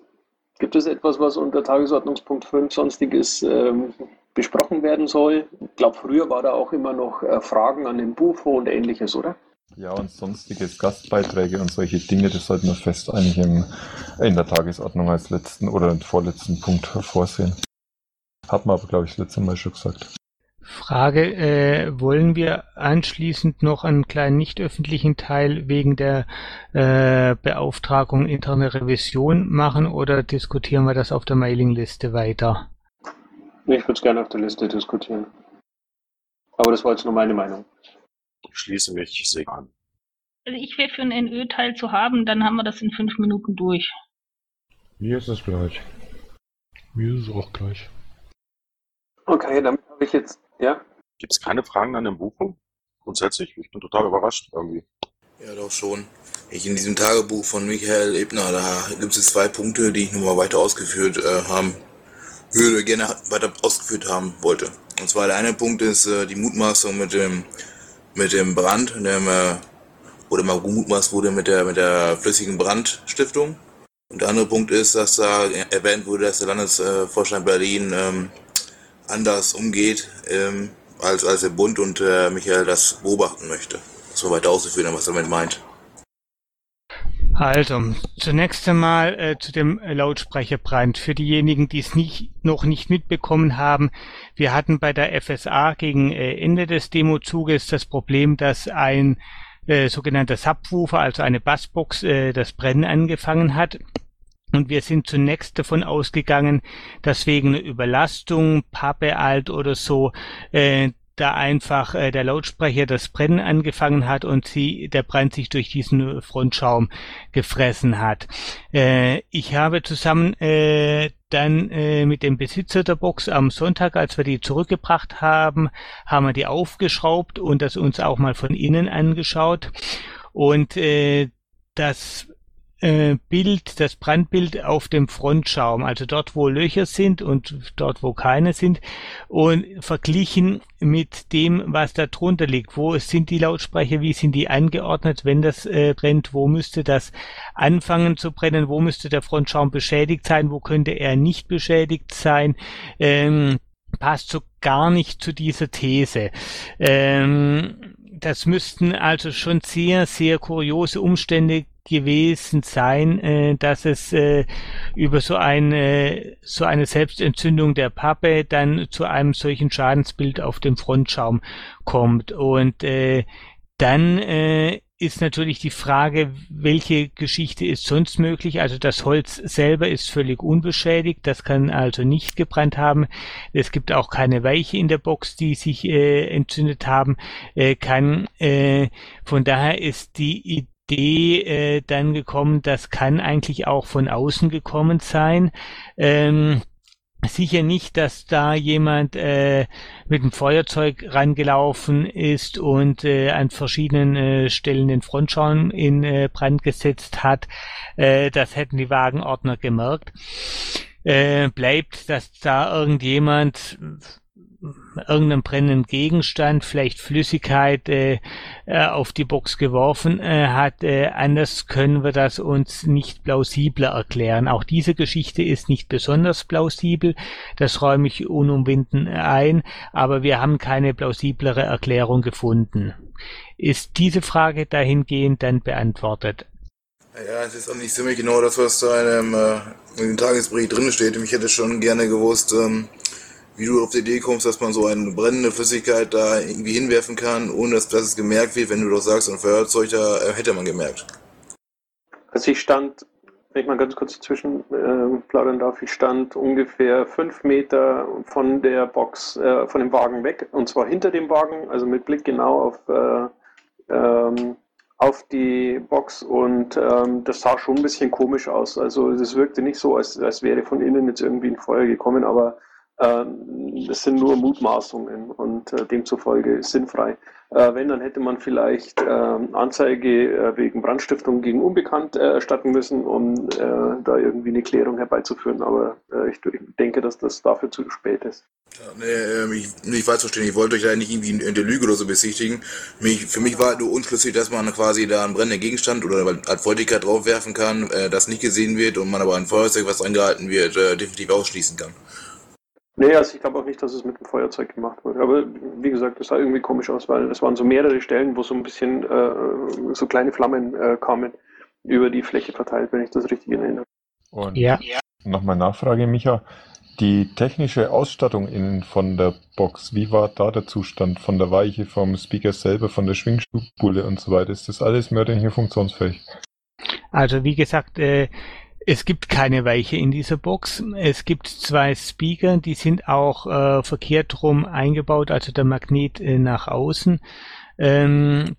Gibt es etwas, was unter Tagesordnungspunkt 5 Sonstiges ähm, besprochen werden soll? Ich glaube, früher war da auch immer noch äh, Fragen an den Bufo und ähnliches, oder? Ja, und sonstiges Gastbeiträge und solche Dinge, das sollten wir fest eigentlich im, in der Tagesordnung als letzten oder vorletzten Punkt vorsehen. Hat man aber, glaube ich, das letzte Mal schon gesagt. Frage, äh, wollen wir anschließend noch einen kleinen nicht öffentlichen Teil wegen der äh, Beauftragung interne Revision machen oder diskutieren wir das auf der Mailingliste weiter? Ich würde es gerne auf der Liste diskutieren. Aber das war jetzt nur meine Meinung. Ich schließe mich sehr an. Also ich wäre für einen NÖ-Teil zu haben, dann haben wir das in fünf Minuten durch. Mir ist es gleich. Mir ist es auch gleich. Okay, damit habe ich jetzt, ja? Gibt es keine Fragen an dem Buch? Grundsätzlich? Ich bin total überrascht irgendwie. Ja, doch schon. Ich in diesem Tagebuch von Michael Ebner, da gibt es zwei Punkte, die ich nochmal weiter ausgeführt äh, haben würde, gerne weiter ausgeführt haben wollte. Und zwar der eine Punkt ist äh, die Mutmaßung mit dem mit dem Brand, dem, äh, oder mal gemutmaßt wurde mit der mit der flüssigen Brandstiftung. Und der andere Punkt ist, dass da erwähnt wurde, dass der Landesvorstand Berlin ähm, anders umgeht ähm, als, als der Bund und äh, Michael das beobachten möchte. Das war weiter auszuführen, was er damit meint. Also, zunächst einmal äh, zu dem Lautsprecherbrand. Für diejenigen, die es nicht, noch nicht mitbekommen haben, wir hatten bei der FSA gegen äh, Ende des Demozuges das Problem, dass ein äh, sogenannter Subwoofer, also eine Bassbox, äh, das Brennen angefangen hat. Und wir sind zunächst davon ausgegangen, dass wegen einer Überlastung, Pappe alt oder so, äh, da einfach äh, der Lautsprecher das Brennen angefangen hat und sie der Brand sich durch diesen Frontschaum gefressen hat. Äh, ich habe zusammen äh, dann äh, mit dem Besitzer der Box am Sonntag, als wir die zurückgebracht haben, haben wir die aufgeschraubt und das uns auch mal von innen angeschaut. Und äh, das äh, Bild, das Brandbild auf dem Frontschaum, also dort, wo Löcher sind und dort, wo keine sind, und verglichen mit dem, was da drunter liegt. Wo sind die Lautsprecher, wie sind die angeordnet, wenn das äh, brennt, wo müsste das anfangen zu brennen, wo müsste der Frontschaum beschädigt sein, wo könnte er nicht beschädigt sein. Ähm, passt so gar nicht zu dieser These. Ähm, das müssten also schon sehr, sehr kuriose Umstände gewesen sein, äh, dass es äh, über so eine, so eine Selbstentzündung der Pappe dann zu einem solchen Schadensbild auf dem Frontschaum kommt. Und äh, dann äh, ist natürlich die Frage, welche Geschichte ist sonst möglich. Also das Holz selber ist völlig unbeschädigt, das kann also nicht gebrannt haben. Es gibt auch keine Weiche in der Box, die sich äh, entzündet haben. Äh, kann, äh, von daher ist die Idee äh, dann gekommen, das kann eigentlich auch von außen gekommen sein. Ähm, sicher nicht, dass da jemand äh, mit dem Feuerzeug rangelaufen ist und äh, an verschiedenen äh, Stellen den Frontschaum in äh, Brand gesetzt hat. Äh, das hätten die Wagenordner gemerkt. Äh, bleibt, dass da irgendjemand irgendeinem brennenden Gegenstand, vielleicht Flüssigkeit, äh, äh, auf die Box geworfen äh, hat. Äh, anders können wir das uns nicht plausibler erklären. Auch diese Geschichte ist nicht besonders plausibel, das räume ich unumwinden ein, aber wir haben keine plausiblere Erklärung gefunden. Ist diese Frage dahingehend dann beantwortet? Ja, es ist auch nicht ziemlich genau das, was da in einem, äh, in dem Tagesbericht drin steht. Ich hätte schon gerne gewusst, ähm, wie du auf die Idee kommst, dass man so eine brennende Flüssigkeit da irgendwie hinwerfen kann, ohne dass, dass es gemerkt wird, wenn du doch sagst, ein Feuerzeug, da äh, hätte man gemerkt. Also ich stand, wenn ich mal ganz kurz zwischen äh, plaudern darf, ich stand ungefähr fünf Meter von der Box, äh, von dem Wagen weg, und zwar hinter dem Wagen, also mit Blick genau auf, äh, ähm, auf die Box und ähm, das sah schon ein bisschen komisch aus. Also es wirkte nicht so, als, als wäre von innen jetzt irgendwie ein Feuer gekommen, aber es sind nur Mutmaßungen und äh, demzufolge sinnfrei. Äh, wenn, dann hätte man vielleicht ähm, Anzeige äh, wegen Brandstiftung gegen Unbekannt erstatten müssen, um da irgendwie eine Klärung herbeizuführen. Aber ich denke, dass das dafür zu spät ist. Ja, nee, ähm, ich, ich weiß verstehen, ich wollte euch da nicht irgendwie in der Lüge oder so besichtigen. Mich, für mich war nur unschlüssig, dass man quasi da einen brennenden Gegenstand oder als Feuchtigkeit draufwerfen kann, das nicht gesehen wird und man aber ein Feuerzeug, was angehalten wird, definitiv ausschließen kann. Nee, also ich glaube auch nicht, dass es mit dem Feuerzeug gemacht wurde. Aber wie gesagt, das sah irgendwie komisch aus, weil es waren so mehrere Stellen, wo so ein bisschen äh, so kleine Flammen äh, kamen über die Fläche verteilt, wenn ich das richtig erinnere. Und ja. nochmal Nachfrage, Micha. Die technische Ausstattung innen von der Box, wie war da der Zustand von der Weiche, vom Speaker selber, von der Schwingspule und so weiter? Ist das alles mehr denn hier funktionsfähig? Also wie gesagt, äh, es gibt keine Weiche in dieser Box. Es gibt zwei Speaker, die sind auch äh, verkehrt rum eingebaut, also der Magnet äh, nach außen. Ähm,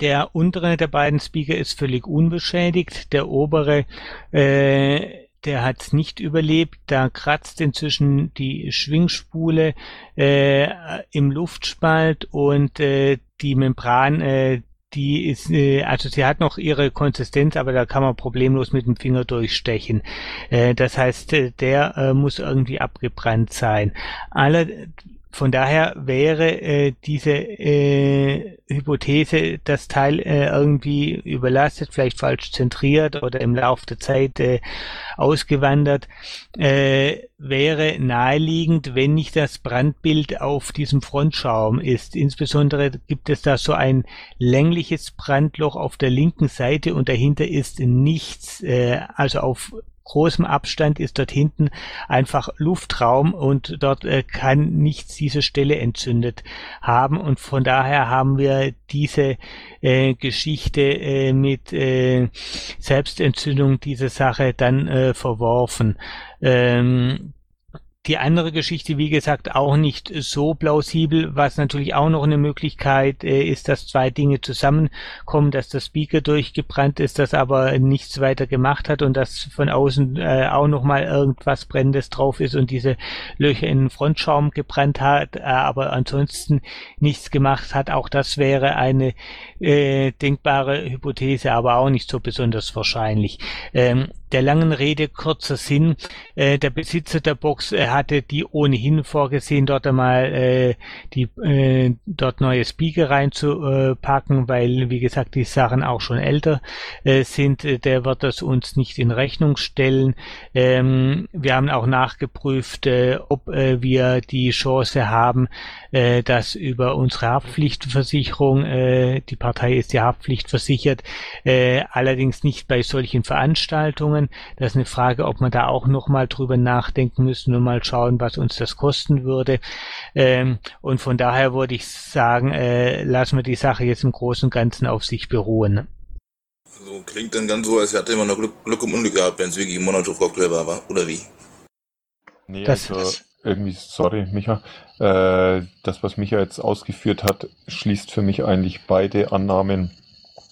der untere der beiden Speaker ist völlig unbeschädigt. Der obere, äh, der hat nicht überlebt. Da kratzt inzwischen die Schwingspule äh, im Luftspalt und äh, die Membran, äh, die ist, äh, also sie hat noch ihre Konsistenz, aber da kann man problemlos mit dem Finger durchstechen. Äh, das heißt, äh, der äh, muss irgendwie abgebrannt sein. Alle, von daher wäre äh, diese äh, Hypothese, das Teil äh, irgendwie überlastet, vielleicht falsch zentriert oder im Laufe der Zeit äh, ausgewandert, äh, wäre naheliegend, wenn nicht das Brandbild auf diesem Frontschaum ist. Insbesondere gibt es da so ein längliches Brandloch auf der linken Seite und dahinter ist nichts, äh, also auf großem Abstand ist dort hinten einfach Luftraum und dort äh, kann nichts diese Stelle entzündet haben und von daher haben wir diese äh, Geschichte äh, mit äh, Selbstentzündung diese Sache dann äh, verworfen. Ähm, die andere Geschichte, wie gesagt, auch nicht so plausibel. Was natürlich auch noch eine Möglichkeit äh, ist, dass zwei Dinge zusammenkommen, dass der Speaker durchgebrannt ist, das aber nichts weiter gemacht hat und dass von außen äh, auch noch mal irgendwas Brennendes drauf ist und diese Löcher in den Frontschaum gebrannt hat, äh, aber ansonsten nichts gemacht hat. Auch das wäre eine äh, denkbare Hypothese, aber auch nicht so besonders wahrscheinlich. Ähm, der langen Rede kurzer Sinn. Äh, der Besitzer der Box äh, hatte die ohnehin vorgesehen, dort einmal äh, die äh, dort neue Speaker reinzupacken, weil wie gesagt die Sachen auch schon älter äh, sind. Äh, der wird das uns nicht in Rechnung stellen. Ähm, wir haben auch nachgeprüft, äh, ob äh, wir die Chance haben, äh, dass über unsere Haftpflichtversicherung, äh, die Partei ist ja haftpflichtversichert, äh, allerdings nicht bei solchen Veranstaltungen. Das ist eine Frage, ob man da auch nochmal drüber nachdenken müssen und mal schauen, was uns das kosten würde. Ähm, und von daher würde ich sagen, äh, lassen wir die Sache jetzt im Großen und Ganzen auf sich beruhen. Also klingt dann ganz so, als hätte man noch Glück, Glück im Unglück gehabt, wenn es wirklich ein Monotov-Cocktail war, oder wie? Nee, Das- also irgendwie, sorry, Micha, äh, das, was Micha jetzt ausgeführt hat, schließt für mich eigentlich beide Annahmen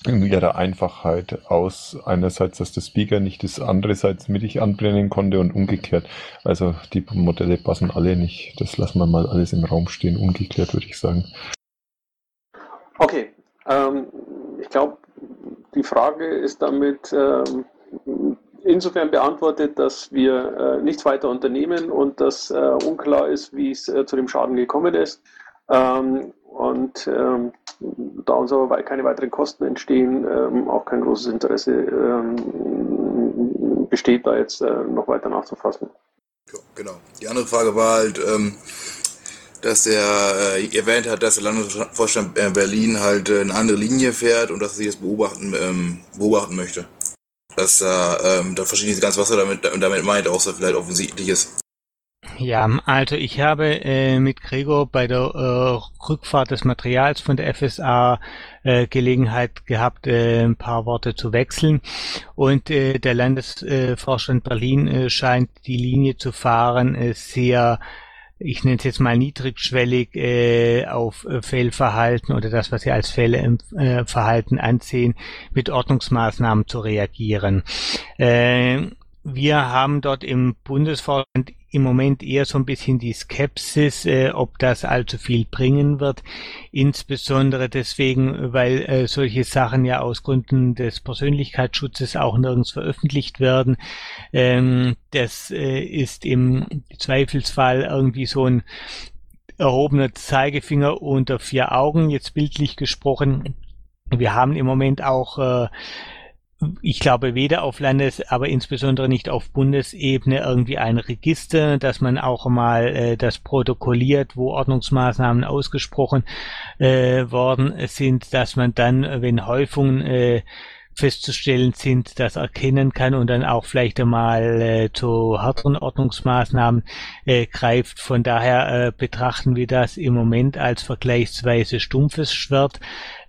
in ihrer Einfachheit aus. Einerseits, dass der Speaker nicht ist, andererseits mittig anbrennen konnte und umgekehrt. Also die Modelle passen alle nicht. Das lassen wir mal alles im Raum stehen, ungeklärt, würde ich sagen. Okay, ähm, ich glaube, die Frage ist damit ähm, insofern beantwortet, dass wir äh, nichts weiter unternehmen und dass äh, unklar ist, wie es äh, zu dem Schaden gekommen ist. Ähm, und ähm, da uns aber keine weiteren Kosten entstehen, ähm, auch kein großes Interesse ähm, besteht, da jetzt äh, noch weiter nachzufassen. Ja, genau. Die andere Frage war halt, ähm, dass er äh, erwähnt hat, dass der Landesvorstand äh, Berlin halt eine andere Linie fährt und dass er sich das beobachten, ähm, beobachten möchte. Dass er ähm, da verschiedene ganz was er damit, damit meint, außer vielleicht offensichtlich ist. Ja, also ich habe äh, mit Gregor bei der äh, Rückfahrt des Materials von der FSA äh, Gelegenheit gehabt, äh, ein paar Worte zu wechseln. Und äh, der Landesvorstand Berlin äh, scheint die Linie zu fahren, äh, sehr ich nenne es jetzt mal niedrigschwellig äh, auf äh, Fehlverhalten oder das, was Sie als Fehlverhalten ansehen, mit Ordnungsmaßnahmen zu reagieren. Äh, wir haben dort im Bundesvorstand im Moment eher so ein bisschen die Skepsis, äh, ob das allzu viel bringen wird. Insbesondere deswegen, weil äh, solche Sachen ja aus Gründen des Persönlichkeitsschutzes auch nirgends veröffentlicht werden. Ähm, das äh, ist im Zweifelsfall irgendwie so ein erhobener Zeigefinger unter vier Augen, jetzt bildlich gesprochen. Wir haben im Moment auch äh, ich glaube weder auf Landes-, aber insbesondere nicht auf Bundesebene irgendwie ein Register, dass man auch mal äh, das protokolliert, wo Ordnungsmaßnahmen ausgesprochen äh, worden sind, dass man dann, wenn Häufungen äh, festzustellen sind, das erkennen kann und dann auch vielleicht einmal äh, zu härteren Ordnungsmaßnahmen äh, greift. Von daher äh, betrachten wir das im Moment als vergleichsweise stumpfes Schwert.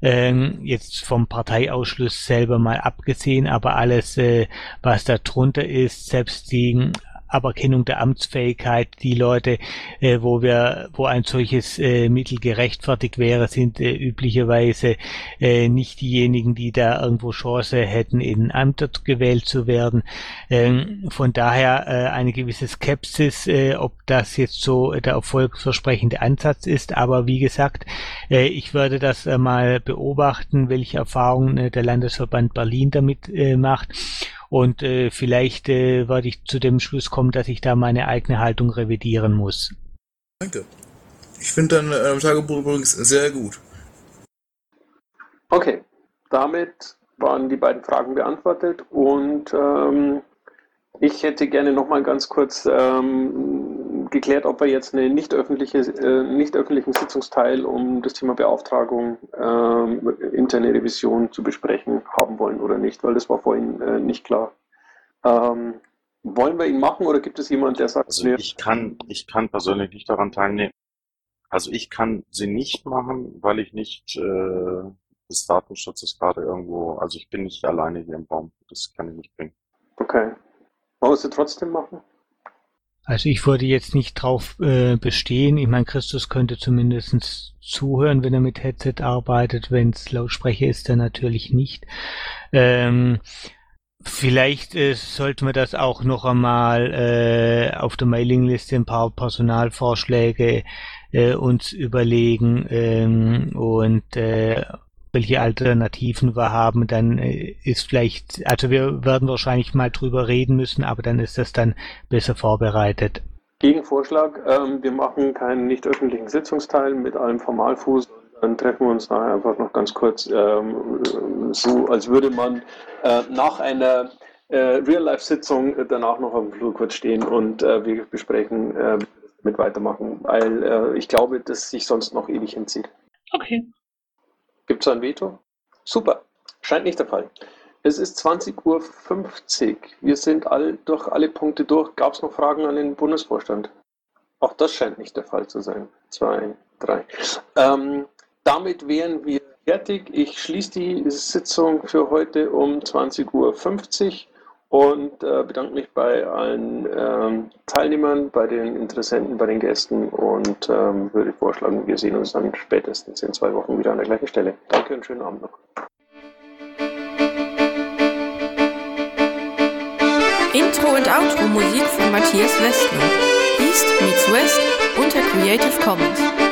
Ähm, jetzt vom Parteiausschluss selber mal abgesehen, aber alles, äh, was da drunter ist, selbst die Aberkennung der Amtsfähigkeit, die Leute, äh, wo wir, wo ein solches äh, Mittel gerechtfertigt wäre, sind äh, üblicherweise äh, nicht diejenigen, die da irgendwo Chance hätten, in Ämter gewählt zu werden. Ähm, von daher äh, eine gewisse Skepsis, äh, ob das jetzt so der erfolgsversprechende Ansatz ist. Aber wie gesagt, äh, ich würde das äh, mal beobachten, welche Erfahrungen äh, der Landesverband Berlin damit äh, macht. Und äh, vielleicht äh, werde ich zu dem Schluss kommen, dass ich da meine eigene Haltung revidieren muss. Danke. Ich finde dein äh, Tagebuch übrigens sehr gut. Okay, damit waren die beiden Fragen beantwortet und ähm, ich hätte gerne noch mal ganz kurz ähm, geklärt, ob wir jetzt eine nicht öffentliche, äh, nicht öffentlichen Sitzungsteil, um das Thema Beauftragung ähm, interne Revision zu besprechen, haben wollen oder nicht, weil das war vorhin äh, nicht klar. Ähm, wollen wir ihn machen oder gibt es jemanden, der sagt, Also ich kann, ich kann persönlich nicht daran teilnehmen. Also ich kann sie nicht machen, weil ich nicht äh, des Datenschutzes gerade irgendwo, also ich bin nicht alleine hier im Raum. Das kann ich nicht bringen. okay. Wollen wir sie trotzdem machen? Also ich würde jetzt nicht drauf äh, bestehen. Ich meine, Christus könnte zumindest zuhören, wenn er mit Headset arbeitet. Wenn es Lautsprecher ist, dann natürlich nicht. Ähm, vielleicht äh, sollten wir das auch noch einmal äh, auf der Mailingliste ein paar Personalvorschläge äh, uns überlegen ähm, und äh, welche Alternativen wir haben, dann äh, ist vielleicht, also wir werden wahrscheinlich mal drüber reden müssen, aber dann ist das dann besser vorbereitet. Gegenvorschlag, ähm, wir machen keinen nicht öffentlichen Sitzungsteil mit allem Formalfuß, dann treffen wir uns nachher einfach noch ganz kurz, ähm, so als würde man äh, nach einer äh, Real-Life-Sitzung danach noch auf dem Flur kurz stehen und äh, wir besprechen, äh, mit weitermachen, weil äh, ich glaube, dass sich sonst noch ewig hinzieht. Okay. Gibt es ein Veto? Super. Scheint nicht der Fall. Es ist 20.50 Uhr. Wir sind all, durch alle Punkte durch. Gab es noch Fragen an den Bundesvorstand? Auch das scheint nicht der Fall zu sein. Zwei, drei. Ähm, damit wären wir fertig. Ich schließe die Sitzung für heute um 20.50 Uhr und äh, bedanke mich bei allen ähm, Teilnehmern, bei den Interessenten, bei den Gästen und ähm, würde vorschlagen, wir sehen uns dann spätestens in zwei Wochen wieder an der gleichen Stelle. Danke und schönen Abend noch. Intro und Outro Musik von Matthias Westner. East meets West unter Creative Commons.